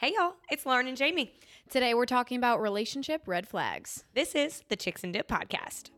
Hey y'all, it's Lauren and Jamie. Today we're talking about relationship red flags. This is the Chicks and Dip podcast.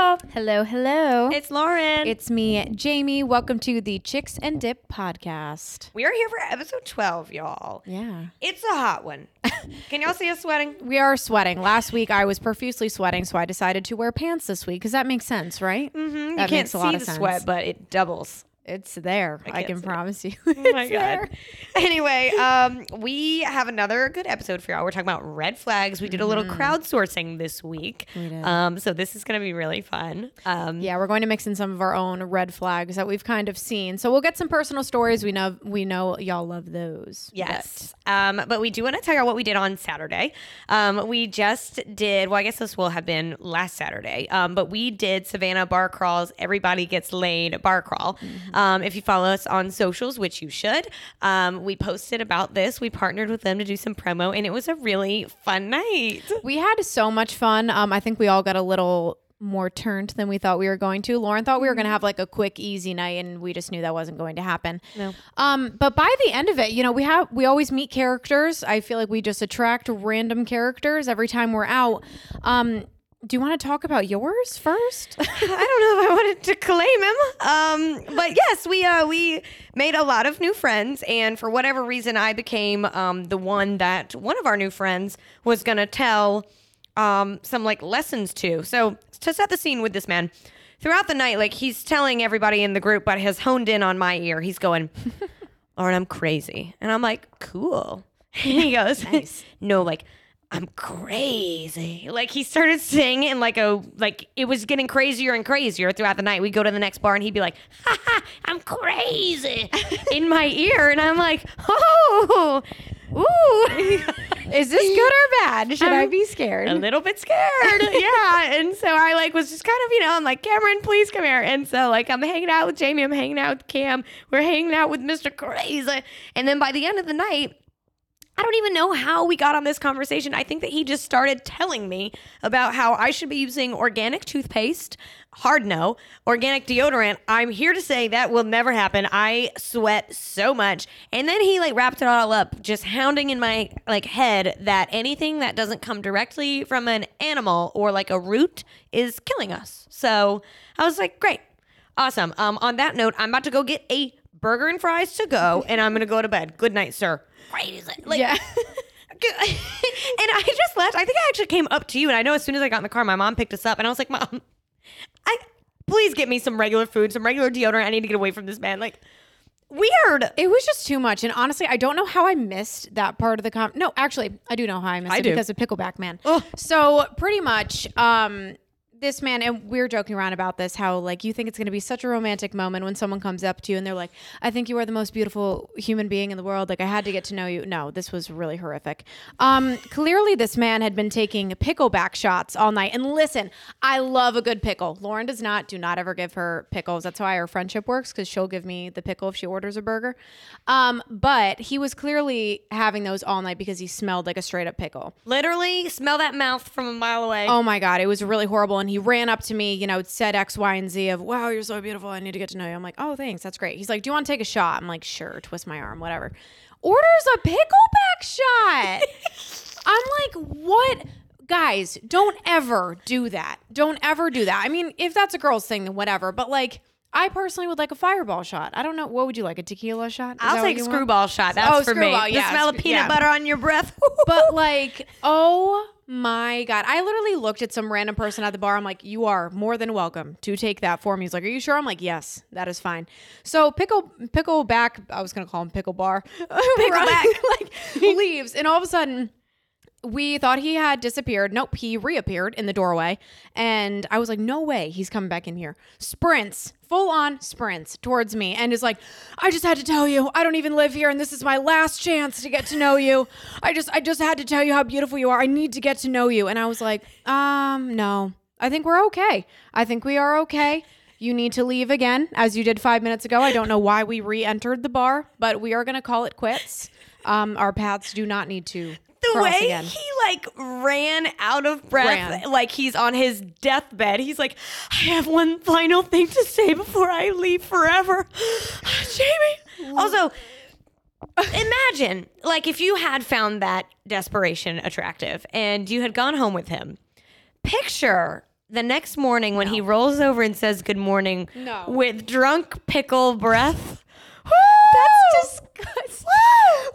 Y'all, Hello, hello. it's Lauren. It's me, Jamie. Welcome to the Chicks and Dip podcast. we are here for episode 12, y'all. Yeah. It's a hot one. Can y'all see us sweating? We are sweating. Last week I was profusely sweating, so I decided to wear pants this week because that makes sense, right? Mm-hmm. You can't makes a lot see of the sweat, but it doubles. It's there. I, can't can it. promise you. Oh my god. Anyway, um, we have another good episode for y'all. We're talking about red flags. We did a little crowdsourcing this week. Mm-hmm. Um, so this is gonna be really fun. Um, Yeah, we're going to mix in some of our own red flags that we've kind of seen. So we'll get some personal stories. We know we know y'all love those. Yes. Um, but we do want to tell you what we did on Saturday. Um, we just did, well, I guess this will have been last Saturday, um, but we did Savannah Bar Crawls, Everybody Gets Laid Bar Crawl. Um, if you follow us on socials, which you should, um, we posted about this. We partnered with them to do some promo, and it was a really fun night. We had so much fun. Um, I think we all got a little more turned than we thought we were going to. Lauren thought we were going to have like a quick, easy night, and we just knew that wasn't going to happen. No. Um, but by the end of it, you know, we have we always meet characters. I feel like we just attract random characters every time we're out. Um, do you want to talk about yours first? I don't know if I wanted to claim him. Um, but yes, we uh, we made a lot of new friends, and for whatever reason, I became um, the one that one of our new friends was gonna tell um, some like lessons to. So to set the scene with this man, throughout the night, like he's telling everybody in the group, but has honed in on my ear. He's going, "Lauren, I'm crazy," and I'm like, "Cool." And he goes, "No, like." I'm crazy. Like he started singing like a like it was getting crazier and crazier throughout the night. We'd go to the next bar and he'd be like, ha, ha, I'm crazy in my ear. And I'm like, oh, ooh. Is this good or bad? Should I I'm be scared? a little bit scared. yeah. And so I like was just kind of, you know, I'm like, Cameron, please come here. And so like I'm hanging out with Jamie, I'm hanging out with Cam, we're hanging out with Mr. Crazy. And then by the end of the night, I don't even know how we got on this conversation. I think that he just started telling me about how I should be using organic toothpaste. Hard no. Organic deodorant. I'm here to say that will never happen. I sweat so much. And then he like wrapped it all up, just hounding in my like head that anything that doesn't come directly from an animal or like a root is killing us. So I was like, great. Awesome. Um, on that note, I'm about to go get a burger and fries to go, and I'm gonna go to bed. Good night, sir. Crazy. Like, yeah. and I just left. I think I actually came up to you, and I know as soon as I got in the car, my mom picked us up, and I was like, "Mom, I please get me some regular food, some regular deodorant. I need to get away from this man." Like, weird. It was just too much. And honestly, I don't know how I missed that part of the com. No, actually, I do know how I missed I it do. because of Pickleback Man. Ugh. So pretty much, um, this man, and we were joking around about this, how like you think it's going to be such a romantic moment when someone comes up to you and they're like, "I think you are the most beautiful human being in the world." Like I had to get to know you. No, this was really horrific. Um, clearly, this man had been taking pickleback shots all night. And listen, I love a good pickle. Lauren does not. Do not ever give her pickles. That's why our friendship works because she'll give me the pickle if she orders a burger. Um, but he was clearly having those all night because he smelled like a straight up pickle. Literally, smell that mouth from a mile away. Oh my god, it was really horrible. And he ran up to me, you know, said X, Y, and Z of, "Wow, you're so beautiful. I need to get to know you." I'm like, "Oh, thanks. That's great." He's like, "Do you want to take a shot?" I'm like, "Sure." Twist my arm, whatever. Orders a pickleback shot. I'm like, "What?" Guys, don't ever do that. Don't ever do that. I mean, if that's a girl's thing, then whatever. But like, I personally would like a fireball shot. I don't know. What would you like? A tequila shot? Is I'll take you want? Skrewball shot. That's Oh, for me. Skrewball, The yeah. smell of peanut yeah. butter on your breath. but like, oh my god! I literally looked at some random person at the bar. I'm like, "You are more than welcome to take that for me." He's like, "Are you sure?" I'm like, "Yes, that is fine." So pickle pickle back. I was gonna call him pickle bar. Pickleback. like leaves, and all of a sudden. We thought he had disappeared. Nope, he reappeared in the doorway. And I was like, no way, he's coming back in here. Sprints, full on sprints towards me, and is like, I just had to tell you, I don't even live here, and this is my last chance to get to know you. I just I just had to tell you how beautiful you are. I need to get to know you. And I was like, um, no. I think we're okay. I think we are okay. You need to leave again, as you did five minutes ago. I don't know why we re entered the bar, but we are going to call it quits. Um, our paths do not need to. The way again. he like ran out of breath, Ran. like he's on his deathbed. He's like, I have one final thing to say before I leave forever. Jamie. Also, imagine like if you had found that desperation attractive and you had gone home with him. Picture the next morning when he rolls over and says good morning No. with drunk pickle breath. That's disgusting.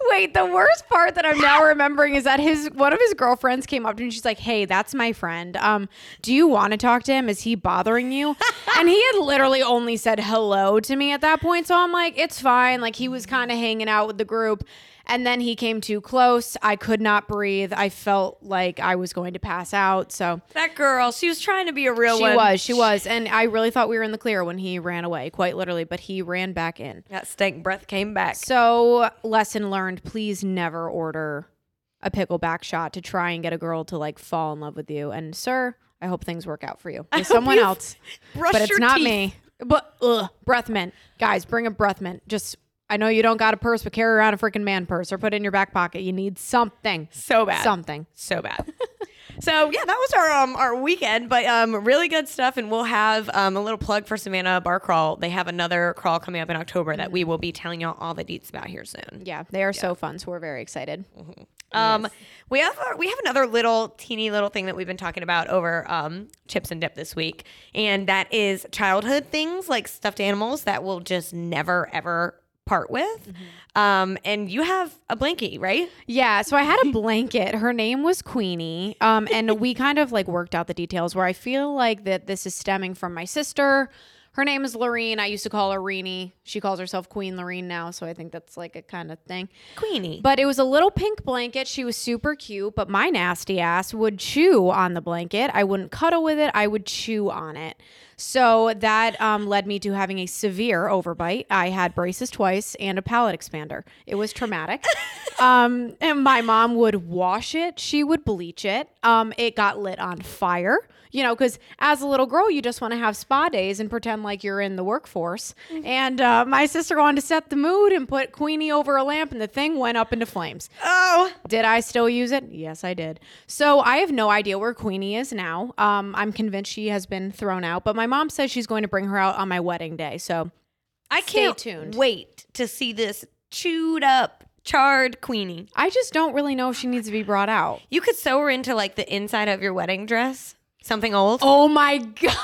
Wait, the worst part that I'm now remembering is that his one of his girlfriends came up to me and she's like, "Hey, that's my friend. Um, do you want to talk to him? Is he bothering you?" and he had literally only said hello to me at that point, so I'm like, "It's fine." Like he was kind of hanging out with the group. And then he came too close. I could not breathe. I felt like I was going to pass out. So That girl, she was trying to be a real she one. She was, she was. And I really thought we were in the clear when he ran away, quite literally, but he ran back in. That stank breath came back. So, lesson learned please never order a pickleback shot to try and get a girl to like fall in love with you. And, sir, I hope things work out for you with someone else. But it's not teeth. me. But, ugh, breath mint. Guys, bring a breath mint. Just, I know you don't got a purse, but carry around a freaking man purse or put it in your back pocket. You need something. So bad. Something. so bad. so yeah, that was our um our weekend, but um really good stuff, and we'll have um a little plug for Savannah Bar Crawl. They have another crawl coming up in October that we will be telling y'all all the deets about here soon. Yeah, they are so fun. So, we're very excited. Um, we have our, we have another little teeny little thing that we've been talking about over um chips and dip this week, and that is childhood things like stuffed animals that we'll just never ever part with. Um, and you have a blankie, right? Yeah, so I had a blanket. Her name was Queenie. Um, and we kind of like worked out the details where I feel like that this is stemming from my sister. Her name is Lorene. I used to call her Reenie. She calls herself Queen Lorene now, so I think that's like a kind of thing. Queenie. But it was a little pink blanket. She was super cute, but my nasty ass would chew on the blanket. I wouldn't cuddle with it, I would chew on it. So that um, led me to having a severe overbite. I had braces twice and a palate expander. It was traumatic. um, and my mom would wash it, she would bleach it. Um, it got lit on fire. You know, because as a little girl, you just want to have spa days and pretend like you're in the workforce. And uh, my sister wanted to set the mood and put Queenie over a lamp, and the thing went up into flames. oh, Did I still use it? Yes, I did. So I have no idea where Queenie is now. Um, I'm convinced she has been thrown out, but my mom says she's going to bring her out on my wedding day. So I can't tuned. wait to see this chewed up, charred Queenie. I just don't really know if she needs to be brought out. You could sew her into like the inside of your wedding dress, something old. Oh my god.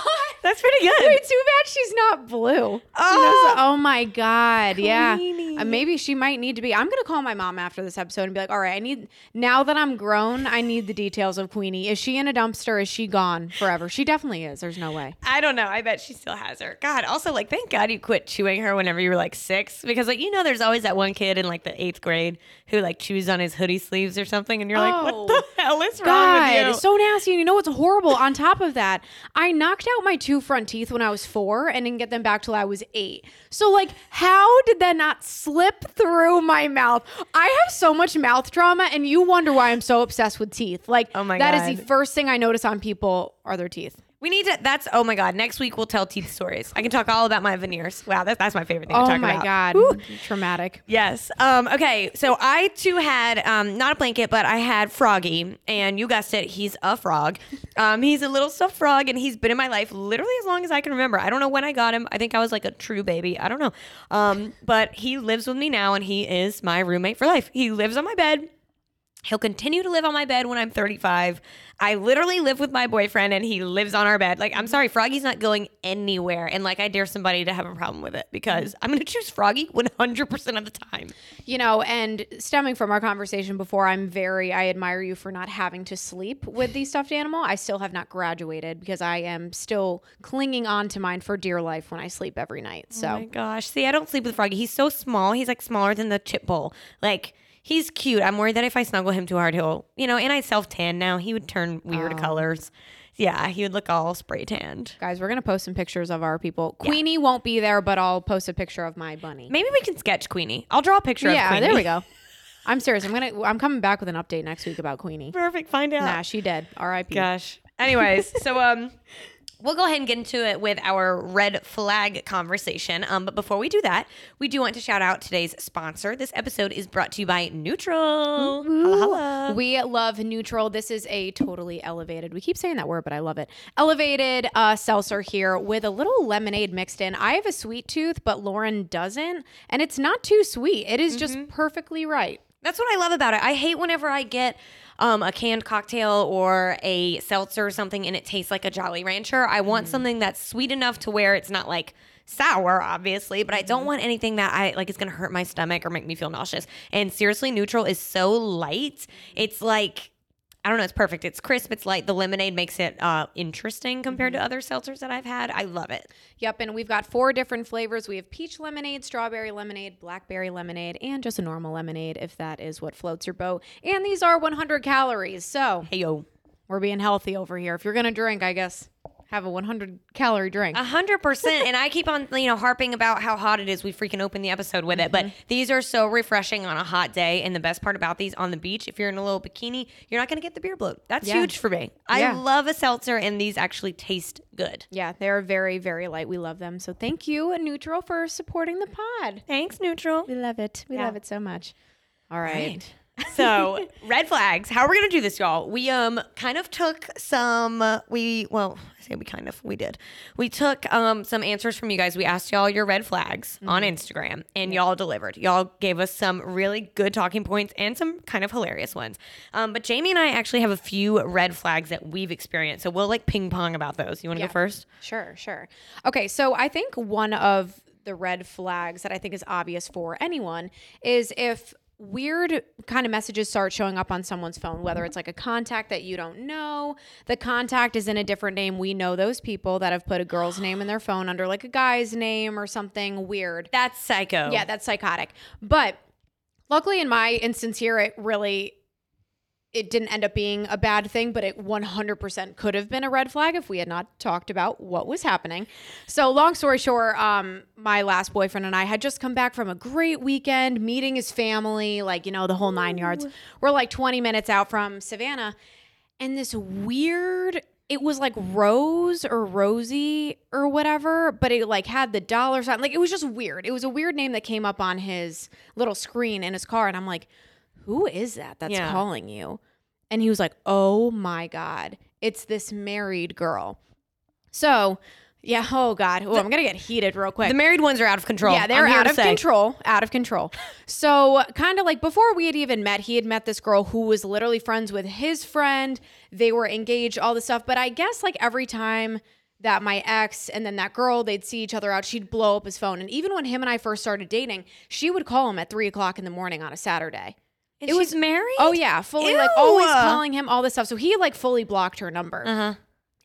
That's pretty good. Wait, too bad she's not blue. Oh. oh my god, yeah. Uh, maybe she might need to be. I'm gonna call my mom after this episode and be like, "All right, I need now that I'm grown, I need the details of Queenie. Is she in a dumpster? Is she gone forever? She definitely is. There's no way. I don't know. I bet she still has her. God, also like thank God you quit chewing her whenever you were like six because like you know there's always that one kid in like the eighth grade who like chews on his hoodie sleeves or something and you're like Oh. what the hell is wrong God, with you? it's so nasty. And you know what's horrible? On top of that, I knocked out my two front teeth when I was four and didn't get them back till I was eight. So, like, how did that not slip through my mouth? I have so much mouth trauma, and you wonder why I'm so obsessed with teeth. Like, Oh my that is God. the first thing I notice on people are their teeth. We need to. That's oh my God. Next week we'll tell teeth stories. I can talk all about my veneers. Wow, that's that's my favorite thing to talk about. Oh talk my about. God. Woo. Traumatic. Yes. Um, okay. So I too had um, not a blanket, but I had Froggy, and you guessed it, he's a frog. Um, he's a little stuffed frog, and he's been in my life literally as long as I can remember. I don't know when I got him. I think I was like a true baby. I don't know. Um, but he lives with me now, and he is my roommate for life. He lives on my bed. He'll continue to live on my bed when I'm 35. I literally live with my boyfriend and he lives on our bed. Like, I'm sorry, Froggy's not going anywhere. And like, I dare somebody to have a problem with it because I'm going to choose Froggy 100% of the time. You know, and stemming from our conversation before, I'm very, I admire you for not having to sleep with the stuffed animal. I still have not graduated because I am still clinging on to mine for dear life when I sleep every night. Oh so, Oh my gosh. See, I don't sleep with Froggy. He's so small. He's like smaller than the chip bowl. Like, he's cute. I'm worried that if I snuggle him too hard, he'll, you know, and I self tan now. He would turn weird colors. Yeah, he would look all spray tanned. guys, we're going to post some pictures of our people. Queenie won't be there, but I'll post a picture of my bunny. Maybe we can sketch Queenie. I'll draw a picture of Yeah, there we go. I'm serious. I'm going to, I'm coming back with an update next week about Queenie. Perfect. Find out. Nah, she dead. R.I.P. Gosh. Anyways, so um we'll go ahead and get into it with our red flag conversation. Um, but before we do that, we do want to shout out today's sponsor. This episode is brought to you by NUTRL. We love NUTRL. This is a totally elevated. We keep saying that word, but I love it. Elevated uh, seltzer here with a little lemonade mixed in. I have a sweet tooth, but Lauren doesn't, and it's not too sweet. It is just perfectly right. That's what I love about it. I hate whenever I get um, a canned cocktail or a seltzer or something and it tastes like a Jolly Rancher. I want something that's sweet enough to where it's not like sour, obviously, but I don't want anything that I like is gonna hurt my stomach or make me feel nauseous. And seriously, NUTRL is so light. It's like I don't know, it's perfect. It's crisp, it's light. The lemonade makes it uh, interesting compared to other seltzers that I've had. I love it. Yep, and we've got four different flavors. We have peach lemonade, strawberry lemonade, blackberry lemonade, and just a normal lemonade if that is what floats your boat. And these are 100 calories, so Hey yo. we're being healthy over here. If you're gonna drink, I guess have a 100 calorie drink. Hundred percent. And I keep on, you know, harping about how hot it is. We freaking open the episode with it. But mm-hmm. these are so refreshing on a hot day. And the best part about these on the beach, if you're in a little bikini, you're not gonna get the beer bloat. That's Yeah. huge for me. I Yeah. love a seltzer and these actually taste good. yeah, they're very, very light. We love them. So thank you, NUTRL, for supporting the pod. Thanks, NUTRL. We love it. We Yeah. love it so much. All right. Right. So red flags. How are we gonna do this, y'all? We um kind of took some. uh, we well, I say we kind of we did. We took um some answers from you guys. We asked y'all your red flags on Instagram, and y'all delivered. Y'all gave us some really good talking points and some kind of hilarious ones. Um, but Jamie and I actually have a few red flags that we've experienced, so we'll like ping pong about those. You want to Yeah. go first? Sure, sure. Okay, so I think one of the red flags that I think is obvious for anyone is if weird kind of messages start showing up on someone's phone, whether it's like a contact that you don't know, the contact is in a different name. We know those people that have put a girl's name in their phone under like a guy's name or something weird. That's psycho. Yeah, that's psychotic. But luckily in my instance here, it really it didn't end up being a bad thing, but it 100% could have been a red flag if we had not talked about what was happening. So, long story short, um, my last boyfriend and I had just come back from a great weekend, meeting his family, like, you know, the whole nine yards. We're like 20 minutes out from Savannah, and this weird it was like Rose or Rosie or whatever, but it like had the dollar sign. Like it was just weird. It was a weird name that came up on his little screen in his car. And I'm like, who is that that's Yeah. calling you? And he was like, oh my God, it's this married girl. So, yeah, oh God. Oh, I'm going to get heated real quick. The married ones are out of control. Yeah, they're out of say. control. Out of control. So, kind of like before we had even met, he had met this girl who was literally friends with his friend. They were engaged, all this stuff. But I guess like every time that my ex and then that girl, they'd see each other out, she'd blow up his phone. And even when him and I first started dating, she would call him at three o'clock in the morning on a Saturday. And was married. Oh yeah, fully like always calling him all this stuff. So he like fully blocked her number Uh-huh.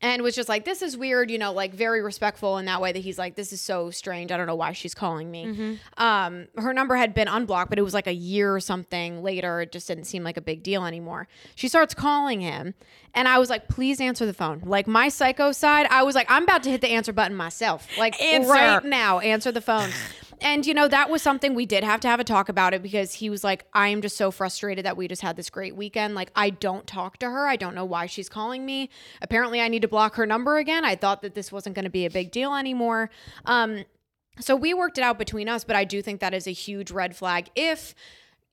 and was just like, "This is weird," you know, like very respectful in that way that he's like, "This is so strange. I don't know why she's calling me." Mm-hmm. Um, her number had been unblocked, but it was like a year or something later. It just didn't seem like a big deal anymore. She starts calling him, and I was like, "Please answer the phone." Like my psycho side, I was like, "I'm about to hit the answer button myself. Like Answer. right now, answer the phone." And you know that was something we did have to have a talk about it because he was like, "I am just so frustrated that we just had this great weekend. Like I don't talk to her. I don't know why she's calling me. Apparently, I need to block her number again. I thought that this wasn't going to be a big deal anymore." Um, so we worked it out between us, but I do think that is a huge red flag if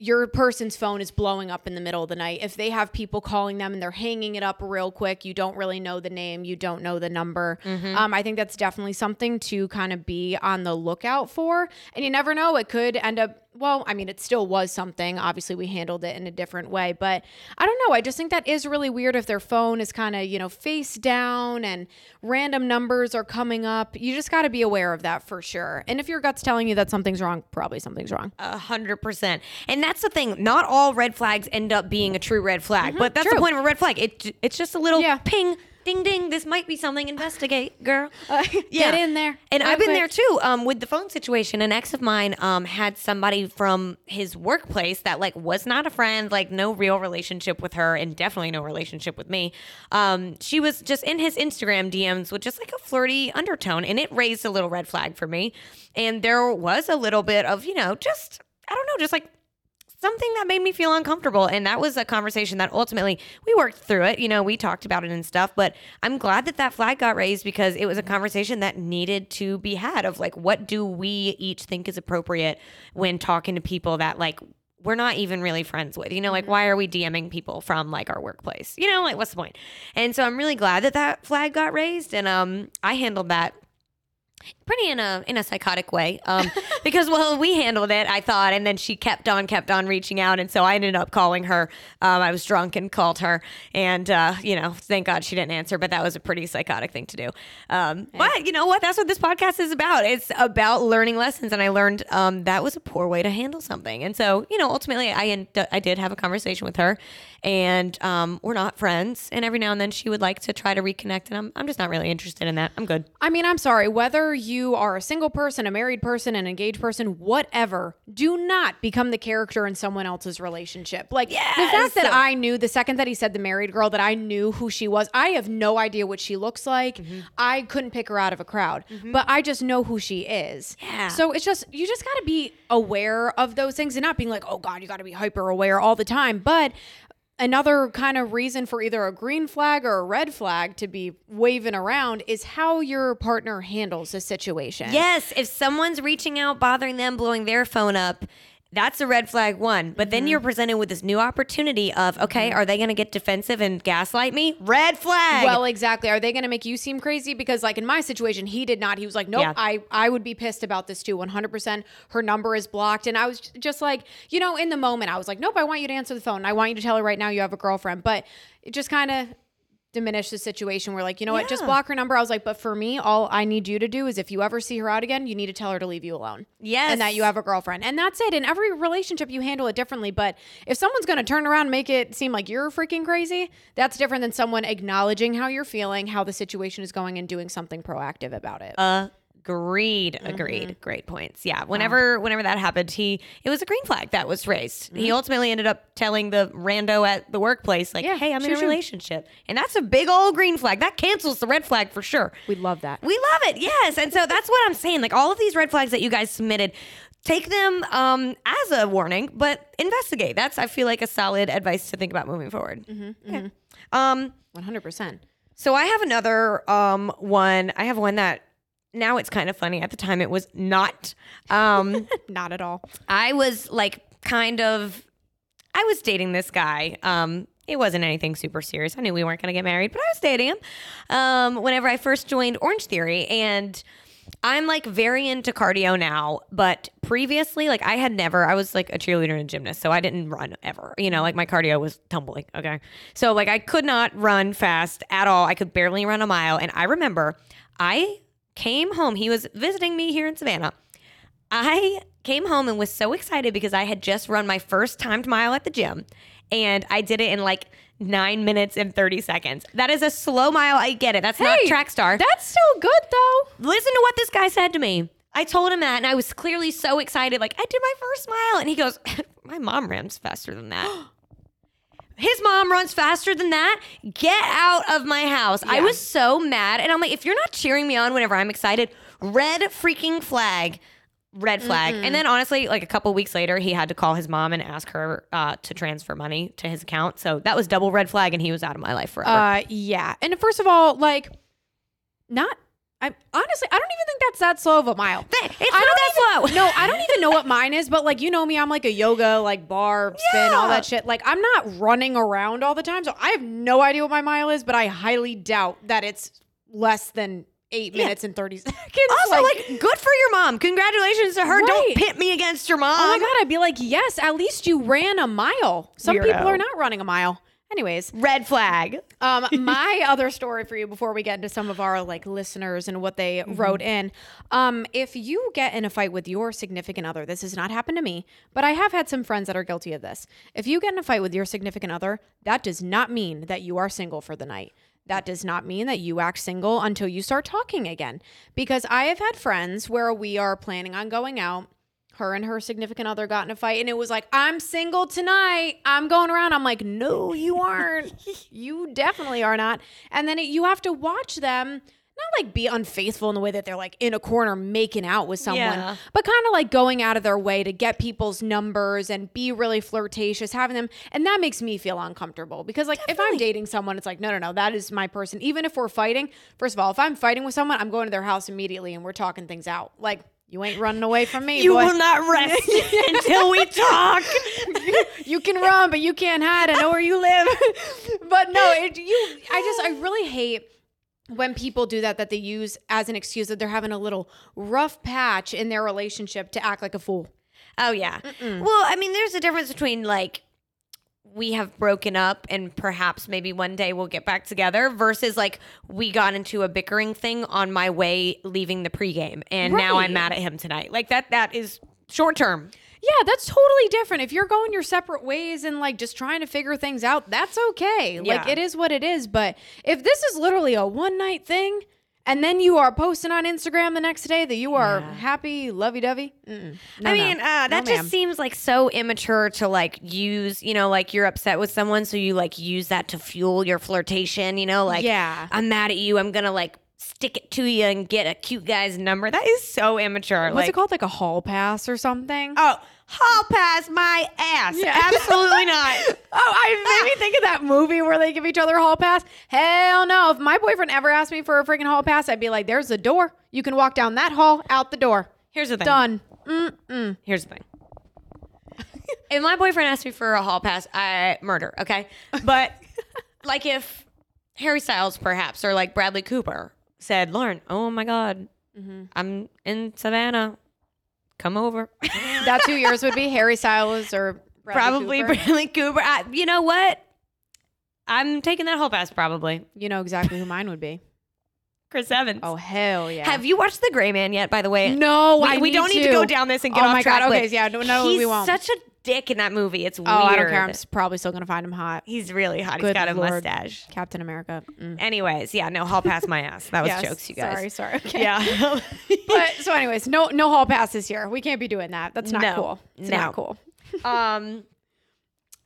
your person's phone is blowing up in the middle of the night. If they have people calling them and they're hanging it up real quick, you don't really know the name, you don't know the number. Um, I think that's definitely something to kind of be on the lookout for. And you never know, it could end up. Well, I mean, it still was something. Obviously, we handled it in a different way, but I don't know. I just think that is really weird if their phone is kind of, you know, face down and random numbers are coming up. You just got to be aware of that for sure. And if your gut's telling you that something's wrong, probably something's wrong. A hundred percent. And that's the thing. Not all red flags end up being a true red flag, mm-hmm. but that's the point of a red flag. It it's just a little Yeah. ping, ding, ding. This might be something. Investigate, girl. Get in there. And I've been quick. there too. Um, with the phone situation, an ex of mine um had somebody from his workplace that like was not a friend, like no real relationship with her, and definitely no relationship with me. Um, she was just in his Instagram DMs with just like a flirty undertone, and it raised a little red flag for me. And there was a little bit of you know just I don't know, just like something that made me feel uncomfortable. And that was a conversation that ultimately we worked through it. You know, we talked about it and stuff, but I'm glad that that flag got raised because it was a conversation that needed to be had of like, what do we each think is appropriate when talking to people that like we're not even really friends with. You know, like why are we DMing people from like our workplace? You know, like what's the point? And so I'm really glad that that flag got raised, and um, I handled that pretty in a in a psychotic way um because well we handled it i thought and then she kept on kept on reaching out and so i ended up calling her. Um i was drunk and called her and uh you know thank god she didn't answer but that was a pretty psychotic thing to do. Um but you know what? That's what this podcast is about. It's about learning lessons and i learned um that was a poor way to handle something. And so you know ultimately i en- i did have a conversation with her and um we're not friends and every now and then she would like to try to reconnect and i'm, I'm just not really interested in that i'm good I mean, I'm sorry, whether you are a single person, a married person, an engaged person, whatever, do not become the character in someone else's relationship. Like the fact that I knew the second that he said the married girl that I knew who she was. I have no idea what she looks like. Mm-hmm. I couldn't pick her out of a crowd, but I just know who she is. Yeah. So it's just you just got to be aware of those things and not being like, "Oh god, you got to be hyper aware all the time." But another kind of reason for either a green flag or a red flag to be waving around is how your partner handles a situation. Yes, if someone's reaching out, bothering them, blowing their phone up, that's a red flag one. But then you're mm-hmm. presented with this new opportunity of, okay, mm-hmm. are they going to get defensive and gaslight me? Red flag. Well, exactly. Are they going to make you seem crazy? Because, like in my situation, he did not. He was like, "Nope, Yeah. I I would be pissed about this too. One hundred percent. Her number is blocked." And I was just like, you know, in the moment, I was like, "Nope, I want you to answer the phone. I want you to tell her right now you have a girlfriend." But it just kind of diminished the situation We're like, you know what, just block her number. I was like, "But for me, all I need you to do is if you ever see her out again, you need to tell her to leave you alone." yes. and that you have a girlfriend. And that's it. In every relationship, you handle it differently. But if someone's going to turn around and make it seem like you're freaking crazy, that's different than someone acknowledging how you're feeling, how the situation is going, and doing something proactive about it. Uh, Agreed. Mm-hmm. Agreed. Great points. Yeah. Whenever whenever that happened, he it was a green flag that was raised. He ultimately ended up telling the rando at the workplace, like, Mm-hmm. Yeah, "Hey, I'm in a sure. relationship," and that's a big old green flag. That cancels the red flag for sure. we love that. We love it. Yes. And so that's what I'm saying. Like all of these red flags that you guys submitted, take them um, as a warning, but investigate. That's I feel like a solid advice to think about moving forward. Okay. Um, 100%. so I have another um, one. I have one that now it's kind of funny. At the time, it was not. Um, Not at all. I was like kind of I was dating this guy. Um it wasn't anything super serious. I knew we weren't going to get married, but I was dating him. Um whenever I first joined Orangetheory and I'm like very into cardio now, but previously like I had never I was like a cheerleader and a gymnast, so I didn't run ever. You know, like my cardio was tumbling, okay? So like I could not run fast at all. I could barely run a mile and I remember I came home. He was visiting me here in Savannah. I came home and was so excited because I had just run my first timed mile at the gym and I did it in like nine minutes and 30 seconds. That is a slow mile. I get it. That's not Hey, track star. That's still good, though. Listen to what this guy said to me. I told him that and I was clearly so excited. Like, I did my first mile. And he goes, My mom runs faster than that. His mom runs faster than that. Get out of my house. I was so mad. And I'm like, if you're not cheering me on whenever I'm excited, red freaking flag. Red flag. And then honestly, like a couple weeks later, he had to call his mom and ask her uh, to transfer money to his account. So that was double red flag, and he was out of my life forever. Uh, yeah. And first of all, like, not. I honestly, I don't even think that's that slow of a mile. It's I not that even, slow. No, I don't even know what mine is, but like you know me, I'm like a yoga, like barre spin, all that shit. Like I'm not running around all the time, so I have no idea what my mile is, but I highly doubt that it's less than eight minutes and thirty seconds. Also, like, good for your mom. Congratulations to her. Right. Don't pit me against your mom. oh my god, I'd be like, yes, at least you ran a mile. Some Weirdo. people are not running a mile. Anyways, Red flag. um, my other story for you before we get into some of our like listeners and what they wrote in. Um, if you get in a fight with your significant other, this has not happened to me, but I have had some friends that are guilty of this. If you get in a fight with your significant other, that does not mean that you are single for the night. That does not mean that you act single until you start talking again. Because I have had friends where we are planning on going out her and her significant other got in a fight and it was like i'm single tonight i'm going around i'm like no you aren't you definitely are not and then it, you have to watch them not like be unfaithful in the way that they're like in a corner making out with someone, Yeah. but kind of like going out of their way to get people's numbers and be really flirtatious, having them. And that makes me feel uncomfortable because, like, if I'm dating someone, it's like, no, no, no, that is my person. Even if we're fighting, first of all, if I'm fighting with someone, I'm going to their house immediately and we're talking things out. Like, you ain't running away from me. You boy. will not rest until we talk. you can run, but you can't hide. I know where you live. but no, it, you. I just I really hate when people do that. That they use as an excuse that they're having a little rough patch in their relationship to act like a fool. Oh yeah. Well, I mean, there's a difference between like we have broken up and perhaps maybe one day we'll get back together versus like we got into a bickering thing on my way leaving the pregame and now I'm mad at him tonight. Like that that is short term. Yeah, that's totally different. If you're going your separate ways and like just trying to figure things out, that's okay. Like it is what it is. But if this is literally a one night thing, and then you are posting on Instagram the next day that you are happy, lovey dovey. I mean, uh, that just seems like so immature to like use, you know, like you're upset with someone, so you like use that to fuel your flirtation, you know, like, Yeah. I'm mad at you, I'm gonna like stick it to you and get a cute guy's number. That is so immature. what's like, it called? Like a hall pass or something? Oh, hall pass my ass. Absolutely not. Oh, I made me think of that movie where they give each other a hall pass. Hell no. If my boyfriend ever asked me for a freaking hall pass, I'd be like, there's a door. You can walk down that hall, out the door. Here's the thing. Done. Mm-mm. Here's the thing. if my boyfriend asked me for a hall pass, I murder, okay? But like if Harry Styles perhaps or like Bradley Cooper said, Lauren, oh my God, mm-hmm. I'm in Savannah. Come over. That's who yours would be, Harry Styles or Bradley probably Cooper? Bradley Cooper. I, you know what? I'm taking that whole pass probably. You know exactly who mine would be. Chris Evans. Oh, hell yeah. Have you watched The Gray Man yet, by the way? no, we, I we don't need to go down this and get Oh off my track. God, okay, but yeah, no, no, he's we won't. such a dick in that movie. It's Oh, weird. I don't care. I'm probably still going to find him hot. He's really hot. He's Good got a Lord. mustache. Captain America. Mm. Anyways, yeah, no, hall pass my ass. That was Yes, jokes, you guys. Sorry, sorry. Okay. Yeah. but so, anyways, no, no hall passes here. We can't be doing that. That's not No. cool. It's No. not cool. um.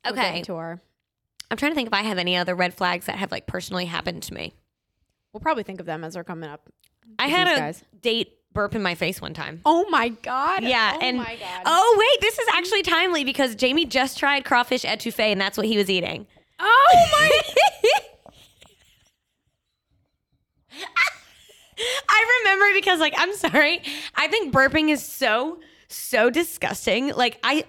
Okay. to our. I'm trying to think if I have any other red flags that have like personally happened to me. We'll probably think of them as they're coming up. I had a guys. date burp in my face one time. Oh my god. Yeah, Oh and my god. oh wait, this is actually timely because Jamie just tried crawfish etouffee and that's what he was eating. Oh my. I remember because like I'm sorry, I think burping is so so disgusting. Like I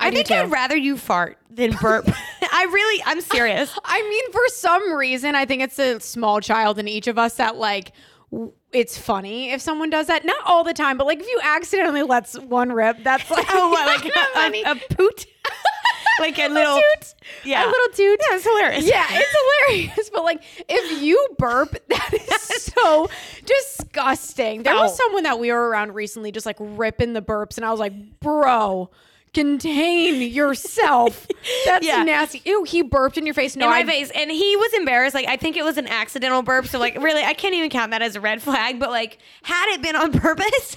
I, I think too. I'd rather you fart than burp. I really I'm serious. I mean, for some reason, I think it's a small child in each of us that like. w- It's funny if someone does that. Not all the time, but like if you accidentally lets one rip, that's like Oh, what, like funny. a, a poot, like a little toot. yeah, a little toot. Yeah, it's hilarious. Yeah, it's hilarious. But like, if you burp, that is so disgusting. There was oh. someone that we were around recently, just like ripping the burps, and I was like, bro. Contain yourself. That's Yeah. nasty. Ew, he burped in your face. No, in my I- face, and he was embarrassed. Like I think it was an accidental burp, so like really, I can't even count that as a red flag. But like, had it been on purpose,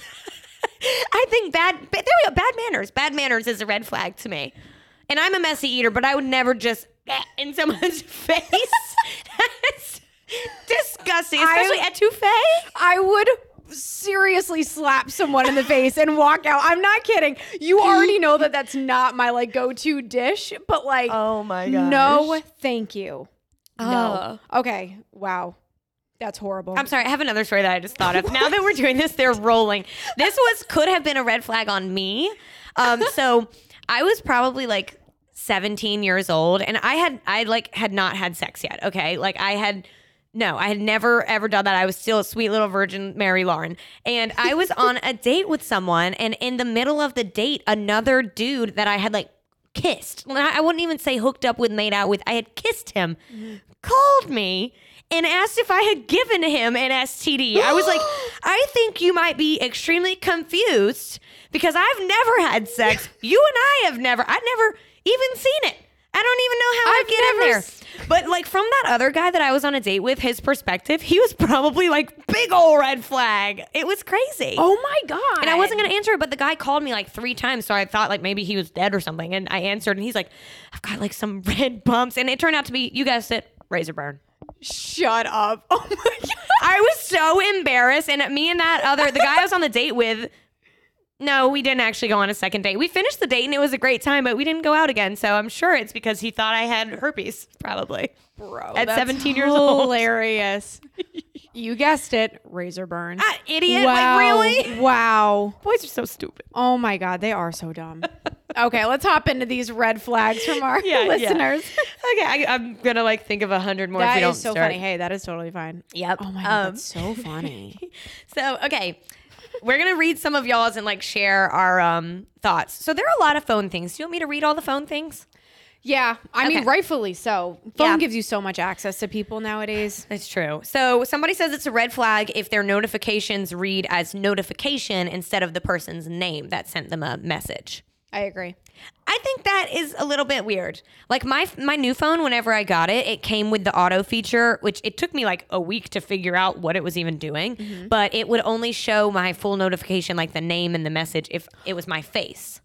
I think bad. There we go. Bad manners. Bad manners is a red flag to me. And I'm a messy eater, but I would never just in someone's face. That's disgusting, especially I- etouffee. I would seriously slap someone in the face and walk out. I'm not kidding. You already know that that's not my like go-to dish, but like Oh my god. no, thank you. Ugh. No. Okay. Wow. That's horrible. I'm sorry. I have another story that I just thought of. Now that we're doing this, they're rolling. This was could have been a red flag on me. Um, so I was probably like 17 years old, and I had I like had not had sex yet. Okay, like I had. No, I had never ever done that. I was still a sweet little virgin Mary Lauren. And I was on a date with someone, and in the middle of the date, another dude that I had like kissed. I wouldn't even say hooked up with, made out with. I had kissed him, called me and asked if I had given him an STD. I was like, I think you might be extremely confused because I've never had sex. You and I have never, I've never even seen it. I don't even know how I I've get in there. s- But like from that other guy that I was on a date with, his perspective, he was probably like big old red flag. It was crazy. oh my god. And I wasn't gonna answer it, but the guy called me like three times, so I thought like maybe he was dead or something. And I answered, and he's like, "I've got like some red bumps," and it turned out to be, you guessed it, razor burn. Shut up. Oh my god. I was so embarrassed. And me and that other, the guy I was on the date with, no, we didn't actually go on a second date. We finished the date and it was a great time, but we didn't go out again. So I'm sure it's because he thought I had herpes, probably. Bro, At 17 years old. hilarious. you guessed it, razor burn. Ah, idiot. wow. Like, really? Wow. Boys are so stupid. Oh my God, they are so dumb. okay, let's hop into these red flags from our Yeah, yeah. listeners. Okay, I, I'm going to like think of a hundred more That don't so start. funny. Hey, that is totally fine. Yep. Oh my God, Um, that's so funny. So, okay. We're going to read some of y'all's and like share our um thoughts. So, there are a lot of phone things. Do you want me to read all the phone things? yeah, I mean, rightfully so. Phone Yeah. gives you so much access to people nowadays. That's true. So, somebody says it's a red flag if their notifications read as notification instead of the person's name that sent them a message. I agree. I think that is a little bit weird. Like my my new phone, whenever I got it, it came with the auto feature, which it took me like a week to figure out what it was even doing. Mm-hmm. But it would only show my full notification, like the name and the message, if it was my face.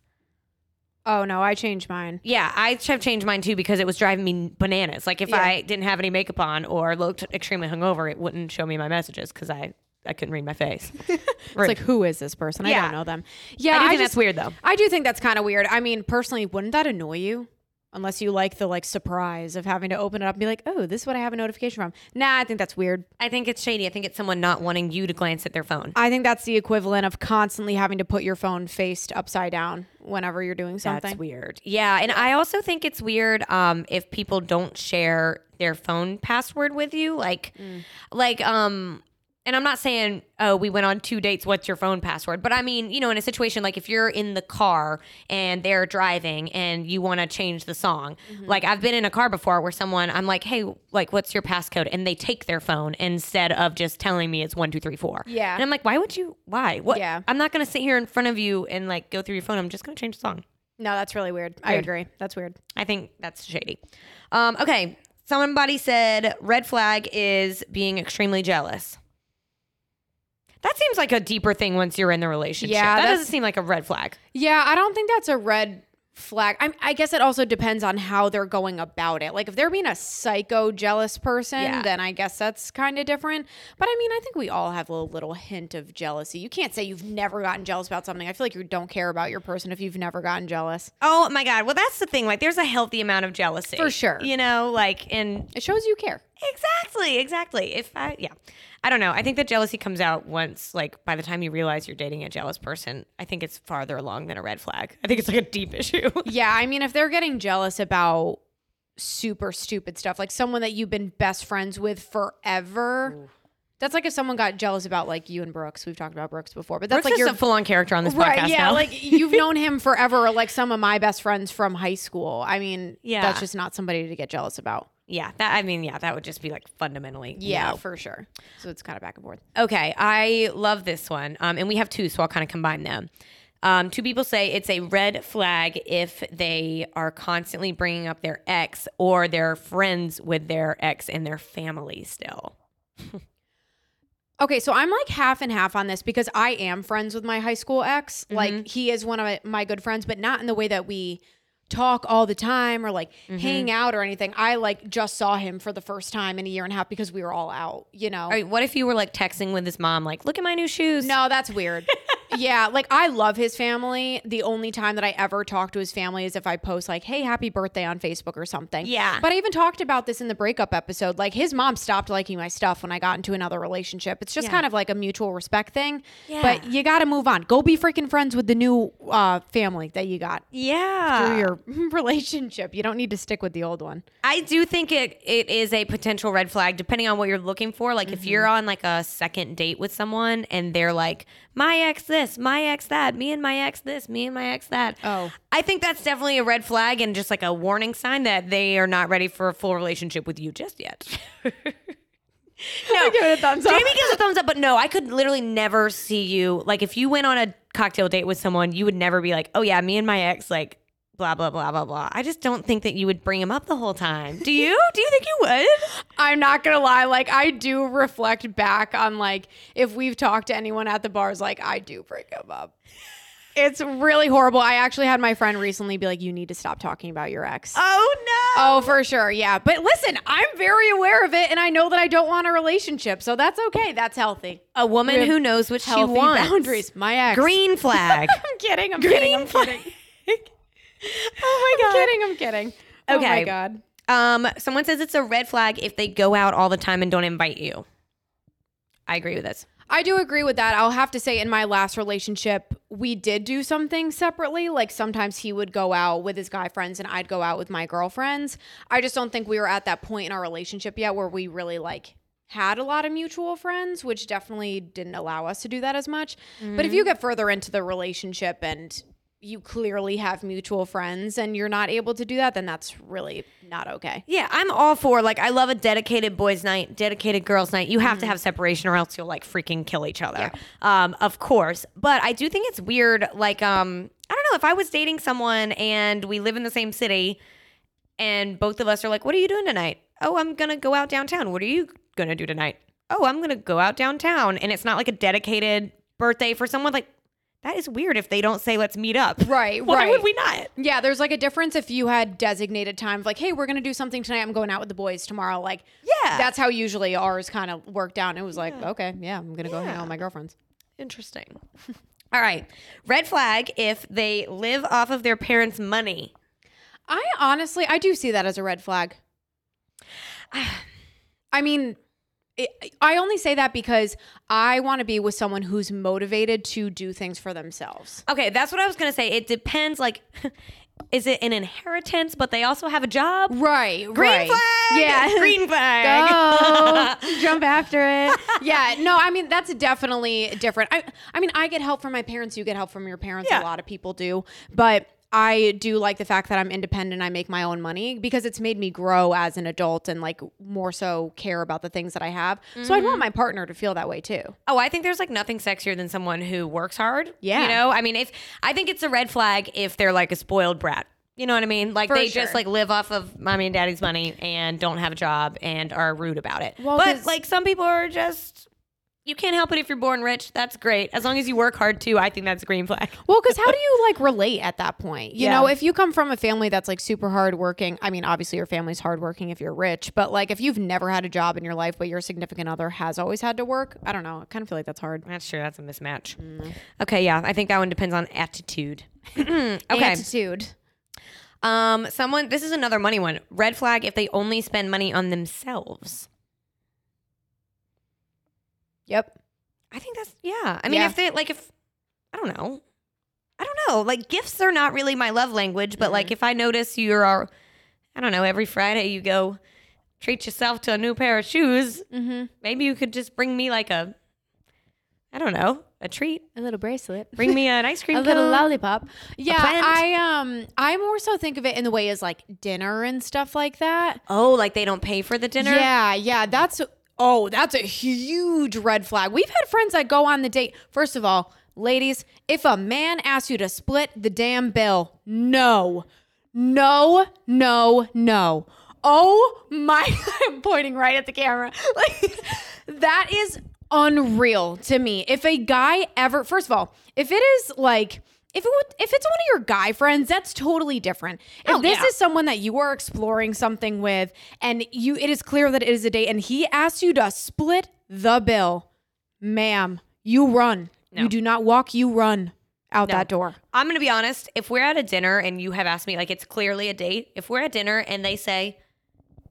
Oh no, I changed mine. Yeah, I have changed mine too because it was driving me bananas. Like if Yeah. I didn't have any makeup on or looked extremely hungover, it wouldn't show me my messages because I I couldn't read my face. It's like, who is this person? I don't know them. Yeah, I do think just- that's weird though. I do think that's kind of weird. I mean, personally, wouldn't that annoy you? Unless you like the like surprise of having to open it up and be like, "Oh, this is what I have a notification from." Nah, I think that's weird. I think it's shady. I think it's someone not wanting you to glance at their phone. I think that's the equivalent of constantly having to put your phone faced upside down whenever you're doing something. That's weird. Yeah, and I also think it's weird um, if people don't share their phone password with you, like, like um. And I'm not saying, oh, we went on two dates. What's your phone password? But I mean, you know, in a situation like if you're in the car and they're driving and you want to change the song, like I've been in a car before where someone, I'm like, hey, like, what's your passcode? And they take their phone instead of just telling me it's one, two, three, four. Yeah. And I'm like, why would you? Why? What? Yeah. I'm not going to sit here in front of you and like go through your phone. I'm just going to change the song. No, that's really weird. I agree. That's weird. I think that's shady. Um, okay. Somebody said red flag is being extremely jealous. That seems like a deeper thing once you're in the relationship. Yeah, that doesn't seem like a red flag. Yeah, I don't think that's a red flag. I, I guess it also depends on how they're going about it. Like if they're being a psycho jealous person, Yeah. then I guess that's kind of different. But I mean, I think we all have a little, little hint of jealousy. You can't say you've never gotten jealous about something. I feel like you don't care about your person if you've never gotten jealous. Oh my god. Well, that's the thing. Like, there's a healthy amount of jealousy For sure. You know, like, and It shows you care. exactly, exactly. If I, yeah, I don't know. I think that jealousy comes out once, like, by the time you realize you're dating a jealous person. I think it's farther along than a red flag. I think it's like a deep issue. Yeah, I mean, if they're getting jealous about super stupid stuff, like someone that you've been best friends with forever. That's like if someone got jealous about like you and Brooks. We've talked about Brooks before, but that's Brooks like your a full on character on this right podcast yeah now. like you've known him forever or like some of my best friends from high school i mean Yeah. that's just not somebody to get jealous about yeah, that I mean, yeah, that would just be like fundamentally yeah no. for sure so it's kind of back and forth Okay, I love this one. Um, and we have two, so I'll kind of combine them. Um, two people say it's a red flag if they are constantly bringing up their ex or they're friends with their ex and their family still. okay so i'm like half and half on this because i am friends with my high school ex Mm-hmm. like he is one of my, my good friends but not in the way that we talk all the time or like Mm-hmm. hang out or anything i like just saw him for the first time in a year and a half because we were all out you know right, what if you were like texting with his mom, like, look at my new shoes? No, that's weird. yeah, like I love his family. The only time that I ever talk to his family is if I post like, "Hey, happy birthday" on Facebook or something. Yeah. But I even talked about this in the breakup episode. Like his mom stopped liking my stuff when I got into another relationship. It's just Yeah. kind of like a mutual respect thing. Yeah. But you got to move on. Go be freaking friends with the new uh, family that you got Yeah. through your relationship. You don't need to stick with the old one. I do think it it is a potential red flag depending on what you're looking for. Like if you're on like a second date with someone and they're like, my ex this, my ex that, me and my ex this, me and my ex that. Oh. I think that's definitely a red flag and just like a warning sign that they are not ready for a full relationship with you just yet. no, give it a thumbs up. Jamie gives a thumbs up, but no, I could literally never see you. Like if you went on a cocktail date with someone, you would never be like, oh yeah, me and my ex, like blah blah blah blah blah. I just don't think that you would bring him up the whole time. Do you? Do you think you would? I'm not gonna lie, like I do reflect back on like if we've talked to anyone at the bars, like I do bring him up. It's really horrible. I actually had my friend recently be like, "You need to stop talking about your ex." Oh no. Oh, for sure. Yeah. But listen, I'm very aware of it and I know that I don't want a relationship. So that's okay. That's healthy. A woman With who knows what she Healthy wants. boundaries. My ex. Green flag. I'm kidding. I'm kidding. I'm Green kidding. oh my god. I'm kidding. I'm kidding. Okay. Oh my God. Um, someone says it's a red flag if they go out all the time and don't invite you. I agree with this. I do agree with that. I'll have to say, in my last relationship, we did do something separately. Like sometimes he would go out with his guy friends and I'd go out with my girlfriends. I just don't think we were at that point in our relationship yet where we really like had a lot of mutual friends, which definitely didn't allow us to do that as much. But if you get further into the relationship and you clearly have mutual friends and you're not able to do that, then that's really not okay. Yeah, I'm all for like I love a dedicated boys' night, dedicated girls' night. You have to have separation or else you'll like freaking kill each other. Um, of course. But I do think it's weird, like, um, I don't know, if I was dating someone and we live in the same city and both of us are like, What are you doing tonight? Oh, I'm gonna go out downtown. What are you gonna do tonight? Oh, I'm gonna go out downtown. And it's not like a dedicated birthday for someone like that is weird if they don't say let's meet up. Right, Why right. would we not? Yeah, there's like a difference if you had designated time, like, hey, we're gonna do something tonight. I'm going out with the boys tomorrow. Like, Yeah. that's how usually ours kind of worked out. And it was like, okay, yeah, I'm gonna go hang out with my girlfriends. Interesting. All right. Red flag if they live off of their parents' money. I honestly, I do see that as a red flag. I mean, it, I only say that because I want to be with someone who's motivated to do things for themselves. Okay, that's what I was going to say. It depends like is it an inheritance but they also have a job? Right, Green right. flag. Yeah. Green flag. Go jump after it. Yeah, no, I mean that's definitely different. I, I mean, I get help from my parents. You get help from your parents. Yeah. A lot of people do, but I do like the fact that I'm independent. I make my own money because it's made me grow as an adult and like more so care about the things that I have. So I'd want mm-hmm. my partner to feel that way too. Oh, I think there's like nothing sexier than someone who works hard. Yeah. You know, I mean, if I think it's a red flag if they're like a spoiled brat. You know what I mean? Like For they sure. just like live off of mommy and daddy's money and don't have a job and are rude about it. Well, but like some people are just you can't help it if you're born rich. That's great. As long as you work hard too, I think that's a green flag. Well, because how do you like relate at that point? You Yeah. know, if you come from a family that's like super hardworking, I mean, obviously your family's hardworking if you're rich, but like if you've never had a job in your life, but your significant other has always had to work, I don't know. I kind of feel like that's hard. That's true. That's a mismatch. Mm. Okay, yeah. I think that one depends on attitude. okay. Attitude. Um, someone this is another money one. Red flag if they only spend money on themselves. Yep. I think that's yeah. I mean, Yeah. if they like, if I don't know, I don't know. Like gifts are not really my love language, but like if I notice you're, I don't know, every Friday you go treat yourself to a new pair of shoes, Mm-hmm. maybe you could just bring me like a, I don't know, a treat. A little bracelet. Bring me an ice cream. a little lollipop. Yeah. I um I more so think of it in the way as like dinner and stuff like that. Oh, like they don't pay for the dinner. Yeah, yeah, that's oh, that's a huge red flag. We've had friends that go on the date. First of all, ladies, if a man asks you to split the damn bill, no. No, no, no. Oh my I'm pointing right at the camera. Like that is unreal to me. If a guy ever first of all, if it is like if it would, if it's one of your guy friends, that's totally different. If Oh, this yeah. is someone that you are exploring something with and you it is clear that it is a date and he asks you to split the bill, ma'am, you run. No. You do not walk, you run out No. that door. I'm gonna be honest. If we're at a dinner and you have asked me, like it's clearly a date. If we're at dinner and they say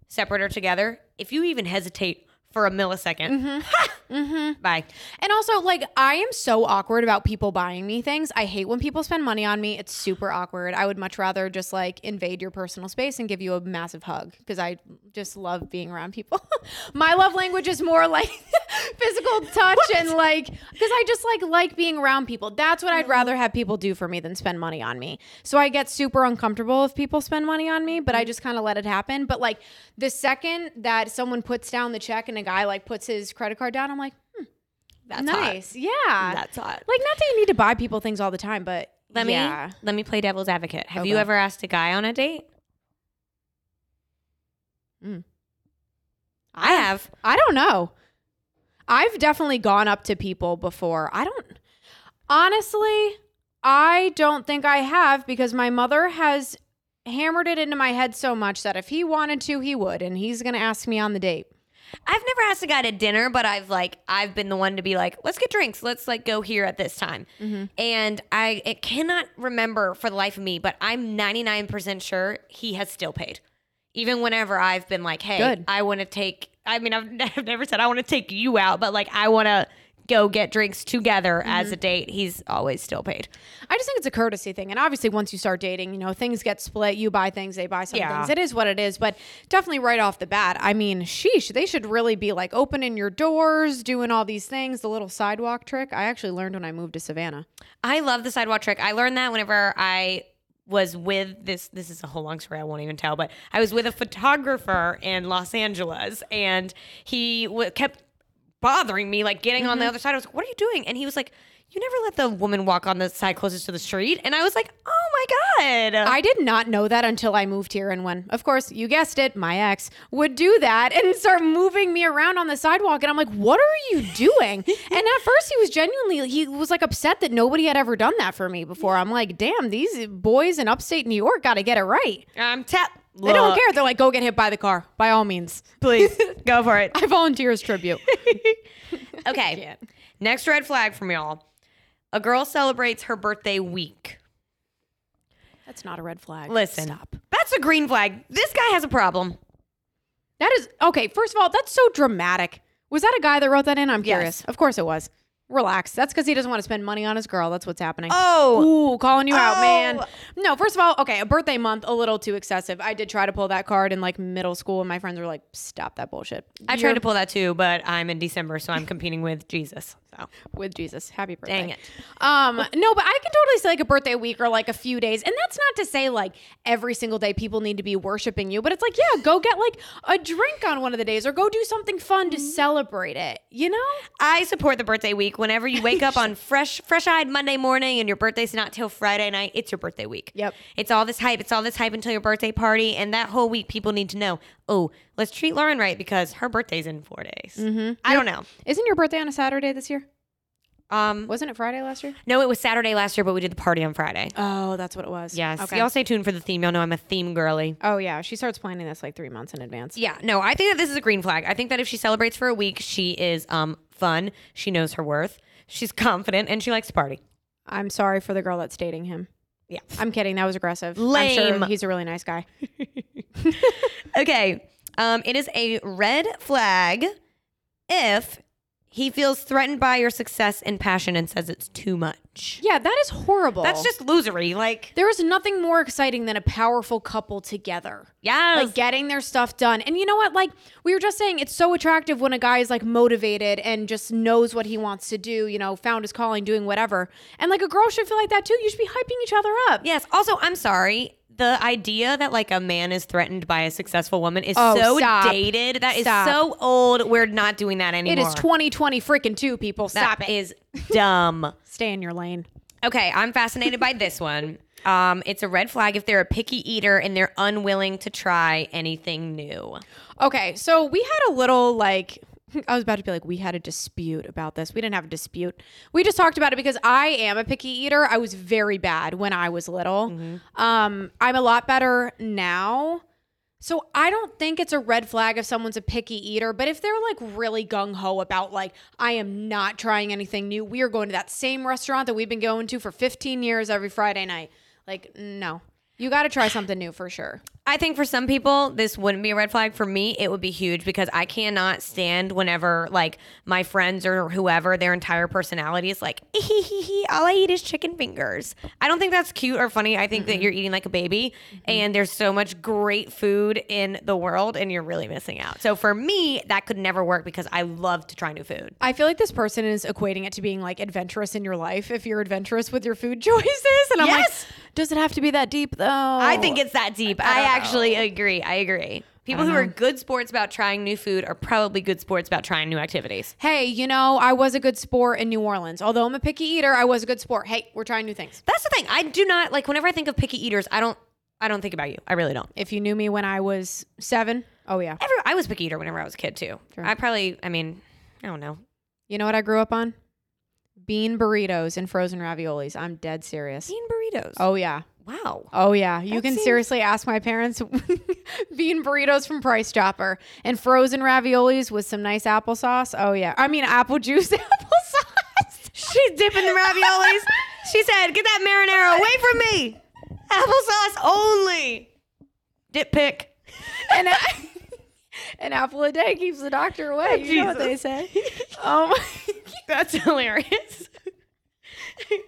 separate or together, if you even hesitate for a millisecond, Mm-hmm. mm-hmm. bye. And also, like, I am so awkward about people buying me things. I hate when people spend money on me. It's super awkward. I would much rather just like invade your personal space and give you a massive hug because I just love being around people. My love language is more like physical touch and like because I just like like being around people. That's what I'd rather have people do for me than spend money on me. So I get super uncomfortable if people spend money on me, but I just kind of let it happen. But like the second that someone puts down the check and a guy like puts his credit card down, I'm like, That's nice. Yeah. That's hot. like not that you need to buy people things all the time, but Let me let me play devil's advocate. Have you ever asked a guy on a date? Mm. I have. I don't know. I've definitely gone up to people before. I don't honestly, I don't think I have because my mother has hammered it into my head so much that if he wanted to, he would, and he's gonna ask me on the date. I've never asked a guy to dinner, but I've like I've been the one to be like, let's get drinks, let's like go here at this time. Mm-hmm. And I it cannot remember for the life of me, but I'm 99% sure he has still paid. Even whenever I've been like, hey, Good. I want to take. I mean, I've, I've never said I want to take you out, but like I want to go get drinks together as mm-hmm. a date. He's always still paid. I just think it's a courtesy thing. And obviously, once you start dating, you know, things get split. You buy things, they buy some Yeah. things. It is what it is. But definitely right off the bat, I mean, sheesh, they should really be like opening your doors, doing all these things. The little sidewalk trick I actually learned when I moved to Savannah. I love the sidewalk trick. I learned that whenever I was with this this is a whole long story I won't even tell, but I was with a photographer in Los Angeles and he w- kept bothering me like getting on the mm-hmm. other side. I was like, "What are you doing?" And he was like, "You never let the woman walk on the side closest to the street." And I was like, "Oh my god." I did not know that until I moved here. And when, of course, you guessed it, my ex would do that and start moving me around on the sidewalk. And I'm like, what are you doing? and at first, he was genuinely, he was like upset that nobody had ever done that for me before. I'm like, damn, these boys in upstate New York got to get it right. I'm tap. They don't care. They're like, go get hit by the car, by all means. Please go for it. I volunteer as tribute. Okay. Next red flag from y'all. A girl celebrates her birthday week. That's not a red flag. Listen. Stop. That's a green flag. This guy has a problem. That is okay. First of all, that's so dramatic. Was that a guy that wrote that in? I'm curious. Yes. Of course it was. Relax. That's because he doesn't want to spend money on his girl. That's what's happening. Oh. Ooh, calling you out, man. Oh. No, first of all, okay, a birthday month, a little too excessive. I did try to pull that card in like middle school, and my friends were like, stop that bullshit. I You're tried to pull that too, but I'm in December, so I'm competing with Jesus. So with Jesus. Happy birthday. dang it. Um, no, but I can totally say like a birthday week or like a few days. And that's not to say like every single day people need to be worshiping you, but it's like, yeah, go get like a drink on one of the days or go do something fun Mm-hmm. to celebrate it, you know? I support the birthday week. Whenever you wake up on fresh, fresh-eyed Monday morning and your birthday's not till Friday night, it's your birthday week. Yep. It's all this hype. It's all this hype until your birthday party, and that whole week, people need to know. Oh, let's treat Lauren right because her birthday's in four days. Mm-hmm. I don't know. Isn't your birthday on a Saturday this year? Um, Wasn't it Friday last year? no, it was Saturday last year, but we did the party on Friday. Oh, that's what it was. Yes. Okay. Y'all stay tuned for the theme. Y'all know I'm a theme girly. Oh yeah, she starts planning this like three months in advance. Yeah, no, I think that this is a green flag. I think that if she celebrates for a week, she is um fun. She knows her worth. She's confident and she likes to party. I'm sorry for the girl that's dating him. Yeah. I'm kidding. That was aggressive. I'm Lame. sure he's a really nice guy. Okay. Um, it is a red flag if he feels threatened by your success and passion and says it's too much. Yeah, that is horrible. That's just losery. Like, there is nothing more exciting than a powerful couple together. Yeah, Like getting their stuff done. And you know what? Like we were just saying, it's so attractive when a guy is like motivated and just knows what he wants to do, you know, found his calling, doing whatever. And like a girl should feel like that too. You should be hyping each other up. yes. Also, I'm sorry. The idea that like a man is threatened by a successful woman is Oh, so stop. dated. That is Stop. so old. We're not doing that anymore. It is 2020 freaking two, people. Stop That it. is dumb. Stay in your lane. Okay, I'm fascinated by this one. Um, it's a red flag if they're a picky eater and they're unwilling to try anything new. Okay, so we had a little like I was about to be like we had a dispute about this. We didn't have a dispute. We just talked about it because I am a picky eater. I was very bad when I was little. Um I'm a lot better now. So I don't think it's a red flag if someone's a picky eater, but if they're like really gung ho about like I am not trying anything new, we are going to that same restaurant that we've been going to for 15 years every Friday night. Like no. You got to try something new for sure. I think for some people, this wouldn't be a red flag. For me, it would be huge because I cannot stand whenever like my friends or whoever, their entire personality is like, "Hee hee hee, all I eat is chicken fingers. I don't think that's cute or funny. I think that you're eating like a baby and there's so much great food in the world and you're really missing out. So for me, that could never work because I love to try new food. I feel like this person is equating it to being like adventurous in your life if you're adventurous with your food choices. And I'm Yes. like, does it have to be that deep though? I think it's that deep. I, know. actually agree. I agree. People who are uh-huh. good sports about trying new food are probably good sports about trying new activities. Hey, you know, I was a good sport in New Orleans. Although I'm a picky eater, I was a good sport. Hey, we're trying new things. That's the thing. I do not like whenever I think of picky eaters, I don't I don't think about you. I really don't. If you knew me when I was seven, oh yeah. Every, I was a picky eater whenever I was a kid too. I probably I mean, I don't know. You know what I grew up on? Bean burritos and frozen raviolis. I'm dead serious. Bean burritos. Oh yeah. Wow. Oh yeah, you That can seems- seriously ask my parents. bean burritos from Price Chopper and frozen raviolis with some nice applesauce. Oh yeah, I mean apple juice applesauce. She's dipping the raviolis. she said, "Get that marinara away from me. Applesauce only." Dip pick. and a- an apple a day keeps the doctor away. You know what they Jesus. say. Um, That's hilarious.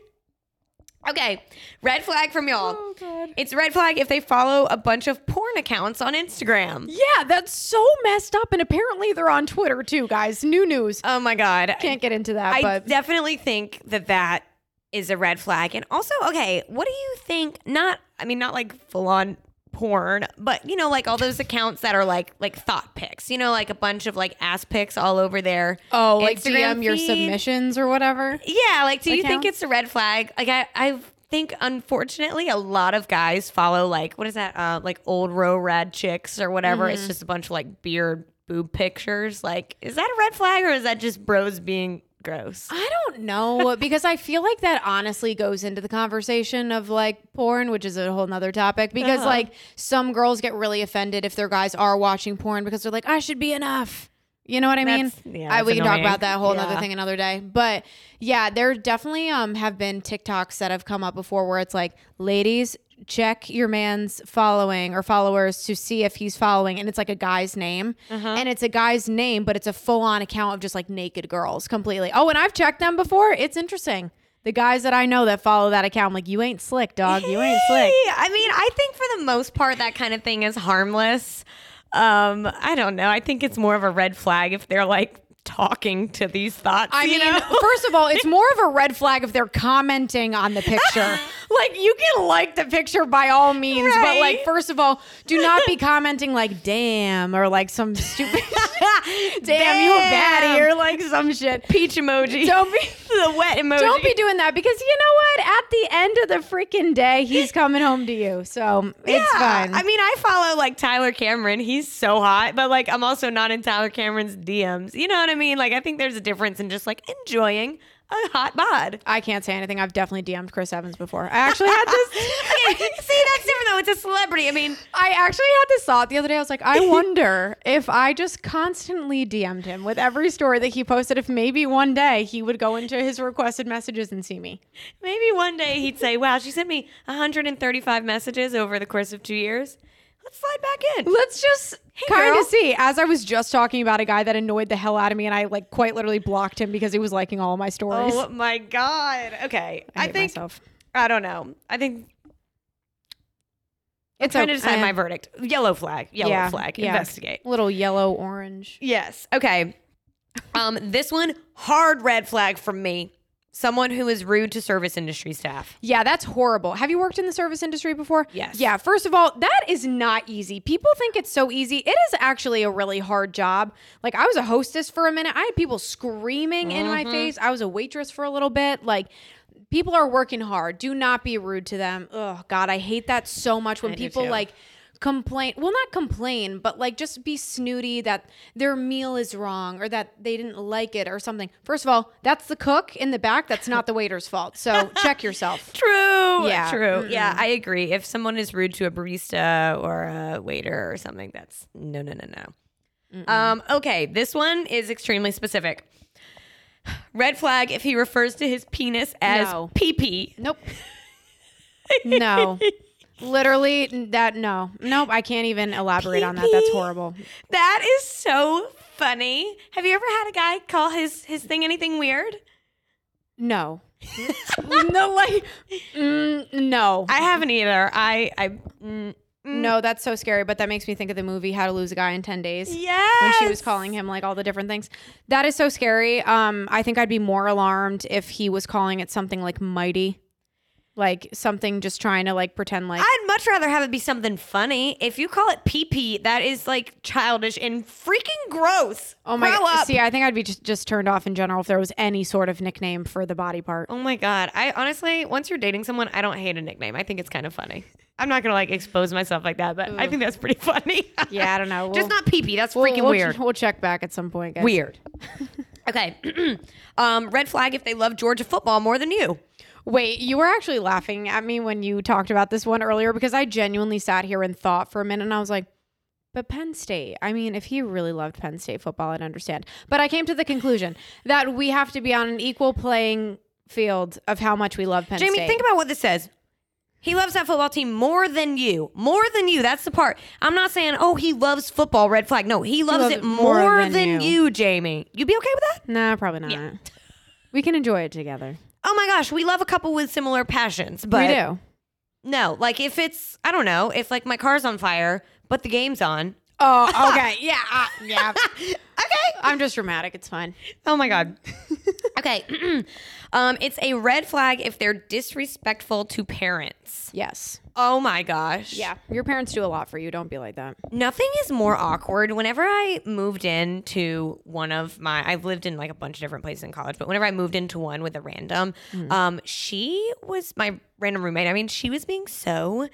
okay, red flag from y'all. oh god. It's a red flag if they follow a bunch of porn accounts on Instagram. Yeah, that's so messed up, and apparently they're on Twitter too, guys. New news. Oh my god. Can't get into that, I but definitely think that that is a red flag. And also, okay, what do you think? Not, I mean, not like full on porn, but you know, like all those accounts that are like like thought pics. You know, like a bunch of like ass pics all over there. oh, like Instagram DM your submissions or whatever. Yeah, like, do you think it's a red flag? Like, I, I think unfortunately a lot of guys follow like what is that? Uh, like old row rad chicks or whatever. Mm-hmm. It's just a bunch of like beard boob pictures. Like, is that a red flag or is that just bros being gross? I don't know because I feel like that honestly goes into the conversation of like porn, which is a whole nother topic. Because Uh-huh. like some girls get really offended if their guys are watching porn because they're like, I should be enough. You know what I mean? Yeah, I, we can talk about that whole other thing another day. But yeah, there definitely um have been TikToks that have come up before where it's like, ladies, check your man's following or followers to see if he's following, and it's like a guy's name, Uh-huh. and it's a guy's name, but it's a full on account of just like naked girls completely. Oh, and I've checked them before. It's interesting. The guys that I know that follow that account, I'm like, you ain't slick, dog. You ain't slick. I mean, I think for the most part, that kind of thing is harmless. Um, I don't know. I think it's more of a red flag if they're like talking to these thoughts. I mean, know? first of all, it's more of a red flag if they're commenting on the picture. like, you can like the picture by all means, but like, first of all, do not be commenting like "damn" or like some stupid "damn, you a baddie" or like some shit. peach emoji. Don't be. the wet emoji. Don't be doing that because you know what? At the end of the freaking day, he's coming home to you. So it's fine. I mean, I follow like Tyler Cameron. He's so hot, but like I'm also not in Tyler Cameron's DMs. You know what I mean? Like I think there's a difference in just like enjoying a hot bod. I can't say anything. I've definitely DM'd Chris Evans before. I actually had this. okay, see, that's different though. It's a celebrity. I mean, I actually had this thought the other day. I was like, I wonder if I just constantly DM'd him with every story that he posted, if maybe one day he would go into his requested messages and see me. maybe one day he'd say, "Wow, she sent me 135 messages over the course of two years. Let's slide back in." Let's just kind girl. of see. As I was just talking about a guy that annoyed the hell out of me, and I like quite literally blocked him because he was liking all of my stories. Oh my god. Okay, I, I, think myself. I don't know. I think It's trying to okay. decide my verdict. Yellow flag. Yellow Yeah, flag. yeah. Investigate. little yellow orange. Yes. Okay. Um, this one hard red flag from me. Someone who is rude to service industry staff. Yeah, that's horrible. Have you worked in the service industry before? Yes. Yeah, first of all, that is not easy. People think it's so easy. It is actually a really hard job. Like, I was a hostess for a minute. I had people screaming in my mm-hmm. face. I was a waitress for a little bit. Like, people are working hard. Do not be rude to them. Oh, God, I hate that so much when I people like complain well not complain but like just be snooty that their meal is wrong or that they didn't like it or something first of all that's the cook in the back that's not the waiter's fault so check yourself True. Yeah. True. Yeah, I agree. If someone is rude to a barista or a waiter or something, that's no, no, no, no. Um, okay, this one is extremely specific. Red flag if he refers to his penis as No. pee pee. Nope. no. Literally that no. Nope, I can't even elaborate on that. That's horrible. That is so funny. Have you ever had a guy call his his thing anything weird? No. no like mm, no. I haven't either. I I mm, mm, no, that's so scary, but that makes me think of the movie How to Lose a Guy in 10 Days. yes. When she was calling him like all the different things. That is so scary. Um I think I'd be more alarmed if he was calling it something like mighty. Like something just trying to like pretend like I'd much rather have it be something funny. If you call it pee pee, that is like childish and freaking gross. Oh my Grow god. up. See, I think I'd be just, just turned off in general if there was any sort of nickname for the body part. Oh my god. I honestly, once you're dating someone, I don't hate a nickname. I think it's kind of funny. I'm not gonna like expose myself like that, but I think that's pretty funny. Yeah, I don't know. Just We'll- not pee pee. That's we'll- freaking we'll, weird. We'll check back at some point, guys. Weird. okay. um, red flag if they love Georgia football more than you. Wait, you were actually laughing at me when you talked about this one earlier because I genuinely sat here and thought for a minute and I was like, but Penn State, I mean, if he really loved Penn State football, I'd understand. But I came to the conclusion that we have to be on an equal playing field of how much we love Penn State. Jamie, State. think about what this says. He loves that football team more than you. More than you. That's the part. I'm not saying, oh, he loves football, red flag. No, he loves loves it more more, than than, you. you. Jamie. You be okay with that? Nah, probably not. We can enjoy it together. Oh my gosh, we love a couple with similar passions. But we do. no, like if it's, I don't know, if like my car's on fire, but the game's on. Oh, okay. yeah. uh, yeah. Okay. I'm just dramatic. It's fine. Oh my God. okay. um, it's a red flag if they're disrespectful to parents. Yes. Oh my gosh. Yeah. Your parents do a lot for you. Don't be like that. Nothing is more awkward. Whenever I moved into one of my, I've lived in like a bunch of different places in college, but whenever I moved into one with a random, um, she was my random roommate. I mean, she was being so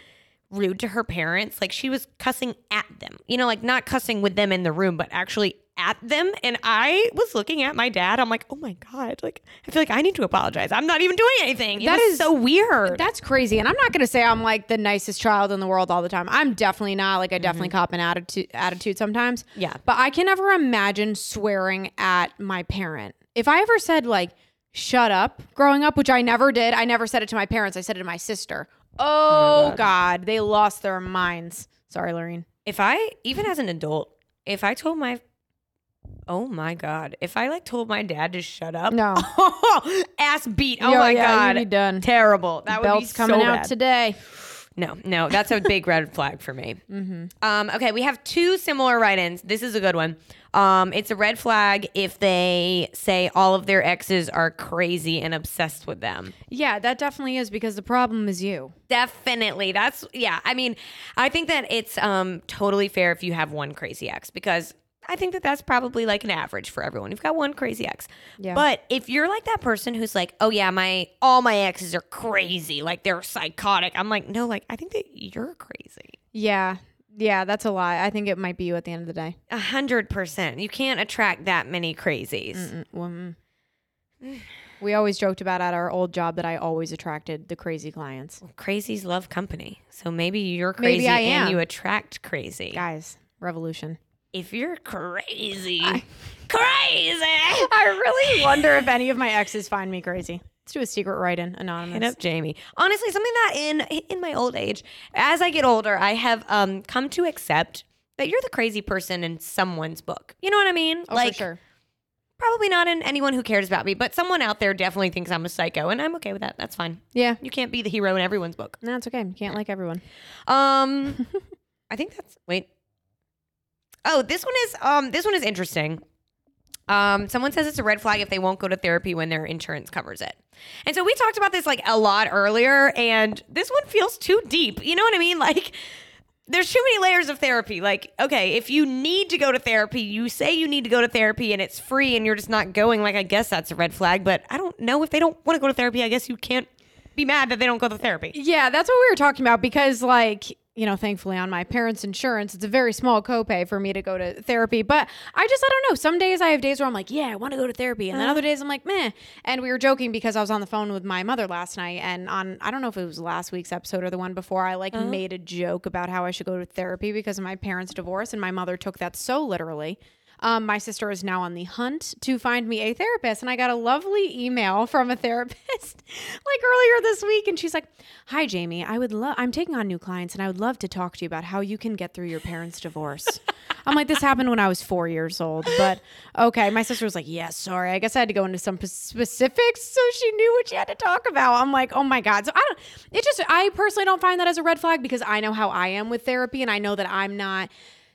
rude to her parents. Like she was cussing at them, you know, like not cussing with them in the room, but actually at them. And I was looking at my dad. I'm like, oh my God, like I feel like I need to apologize. I'm not even doing anything. It That is- so weird. That's crazy. And I'm not going to say I'm like the nicest child in the world all the time. I'm definitely not. Like, I definitely mm-hmm. cop an attitude, attitude sometimes. Yeah. But I can never imagine swearing at my parent. If I ever said, like, shut up growing up, which I never did, I never said it to my parents. I said it to my sister. Oh, oh God. They lost their minds. Sorry, Lorene. if I even as an adult, if I told my Oh my god. If I like told my dad to shut up. No. ass beat. Oh Yo, my yeah, god. you'd be done. Terrible. That would be Belt's coming so out bad. today. No, no, that's a big red flag for me. Um, okay, we have two similar write-ins. This is a good one. Um, it's a red flag if they say all of their exes are crazy and obsessed with them. Yeah, that definitely is because the problem is you. Definitely. That's yeah. I mean, I think that it's um totally fair if you have one crazy ex because I think that that's probably like an average for everyone. You've got one crazy ex. Yeah. But if you're like that person who's like, "Oh yeah, my all my exes are crazy, like they're psychotic." I'm like, "No, like I think that you're crazy." Yeah. Yeah, that's a lie. I think it might be you at the end of the day. A hundred percent. You can't attract that many crazies. Mm, well, mm. We always joked about at our old job that I always attracted the crazy clients. Crazies love company. So maybe you're Maybe crazy I and am. you attract crazy. Guys, revolution. If you're crazy, crazy. I really wonder if any of my exes find me crazy. Let's do a secret write-in, Hit anonymous. up Jamie. Honestly, something that in in my old age, as I get older, I have um come to accept that you're the crazy person in someone's book. You know what I mean? Oh, like for sure. probably not in anyone who cares about me, but someone out there definitely thinks I'm a psycho, and I'm okay with that. That's fine. Yeah, You can't be the hero in everyone's book. no, it's okay. You can't like everyone. Um, I think that's wait. Oh, this one is um this one is interesting. Um, someone says it's a red flag if they won't go to therapy when their insurance covers it. And so we talked about this like a lot earlier, and this one feels too deep. You know what I mean? Like there's too many layers of therapy. Like, okay, if you need to go to therapy, you say you need to go to therapy and it's free and you're just not going, like I guess that's a red flag. But I don't know if they don't want to go to therapy, I guess you can't be mad that they don't go to therapy. Yeah, that's what we were talking about because, like, you know, thankfully on my parents' insurance, it's a very small copay for me to go to therapy. But I just, I don't know. Some days I have days where I'm like, yeah, I want to go to therapy. And then uh-huh. other days I'm like, meh. And we were joking because I was on the phone with my mother last night. And on, I don't know if it was last week's episode or the one before, I like uh-huh. made a joke about how I should go to therapy because of my parents' divorce. And my mother took that so literally. Um, my sister is now on the hunt to find me a therapist, and I got a lovely email from a therapist like earlier this week, and she's like, "Hi, Jamie. I would love. I'm taking on new clients, and I would love to talk to you about how you can get through your parents' divorce." I'm like, "This happened when I was four years old, but okay." My sister was like, "Yeah, sorry. I guess I had to go into some specifics so she knew what she had to talk about." I'm like, "Oh my god." So I don't. It just. I personally don't find that as a red flag because I know how I am with therapy, and I know that I'm not.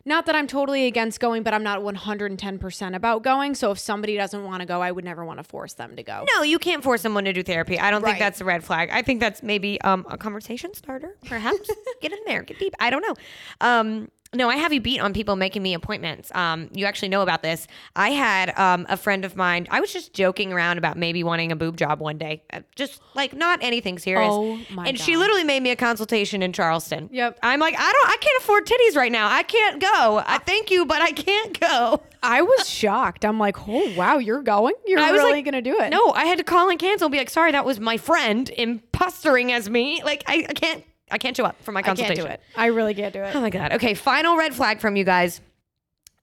Not that I'm totally against going, but I'm not 110% about going. So if somebody doesn't want to go, I would never want to force them to go. No, you can't force someone to do therapy. I don't Right. think that's a red flag. I think that's maybe um, a conversation starter, perhaps. get in there, get deep. I don't know. Um, No, I have you beat on people making me appointments. Um, you actually know about this. I had um, a friend of mine. I was just joking around about maybe wanting a boob job one day, Uh, just like not anything serious. Oh, my and she literally made me a consultation in Charleston. Yep. I'm like, I don't, I can't afford titties right now. I can't go. I thank you, but I can't go. I was shocked. I'm like, oh wow, you're going? You're I was really like, gonna do it? No, I had to call and cancel and be like, sorry, that was my friend impostering as me. Like, I, I can't, I can't show up for my consultation. I can't do it. I really can't do it. Oh my god. Okay, final red flag from you guys.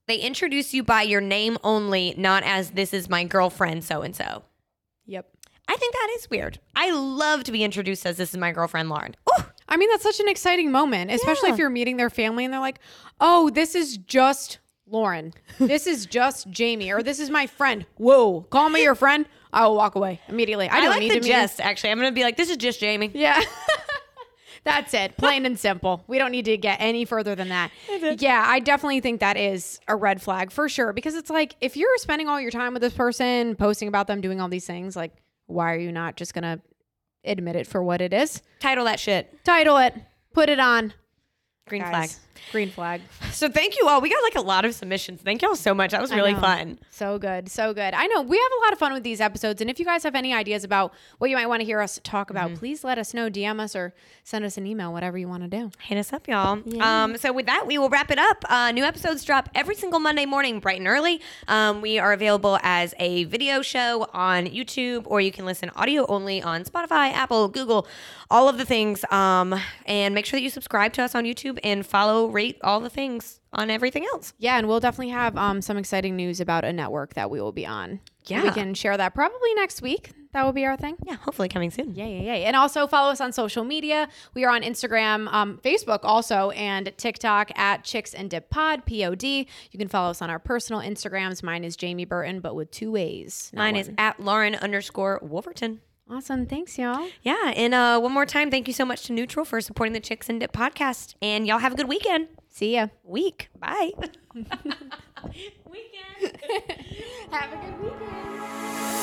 They introduce you by your name only, not as this is my girlfriend so and so. Yep. I think that is weird. I love to be introduced as this is my girlfriend Lauren. Ooh, I mean, that's such an exciting moment, especially Yeah. if you're meeting their family and they're like, oh, this is just Lauren. This is just Jamie, or this is my friend. Whoa, call me your friend. I will walk away immediately. I I, don't like need the to jest. Actually, I'm gonna be like, this is just Jamie. Yeah. That's it. Plain and simple. We don't need to get any further than that. Yeah, I definitely think that is a red flag for sure because it's like if you're spending all your time with this person, posting about them, doing all these things, like why are you not just going to admit it for what it is? Title that shit. Title it, put it on. Green Guys, flag. Green flag. So thank you all. We got like a lot of submissions. Thank y'all so much. That was really fun. So good. So good. I know we have a lot of fun with these episodes. And if you guys have any ideas about what you might want to hear us talk about, please let us know. DM us or send us an email, whatever you want to do. Hit us up, y'all. Um, so with that, we will wrap it up. Uh, new episodes drop every single Monday morning, bright and early. Um, we are available as a video show on YouTube, or you can listen audio only on Spotify, Apple, Google, all of the things. Um, and make sure that you subscribe to us on YouTube and follow, rate all the things on everything else. Yeah, and we'll definitely have um, some exciting news about a network that we will be on. Yeah. We can share that probably next week. That will be our thing. Yeah, hopefully coming soon. Yeah, yeah, yeah. And also follow us on social media. We are on Instagram, um, Facebook also, and TikTok at Chicks and Dip Pod, P O D. You can follow us on our personal Instagrams. Mine is Jamie Burton, but with two A's. Mine one. is at Lauren underscore Wolverton. Awesome. Thanks, y'all. Yeah, and uh, one more time, thank you so much to NUTRL for supporting the Chicks and Dip podcast. And y'all have a good weekend. See ya. Week. Bye. Weekend. have a good week.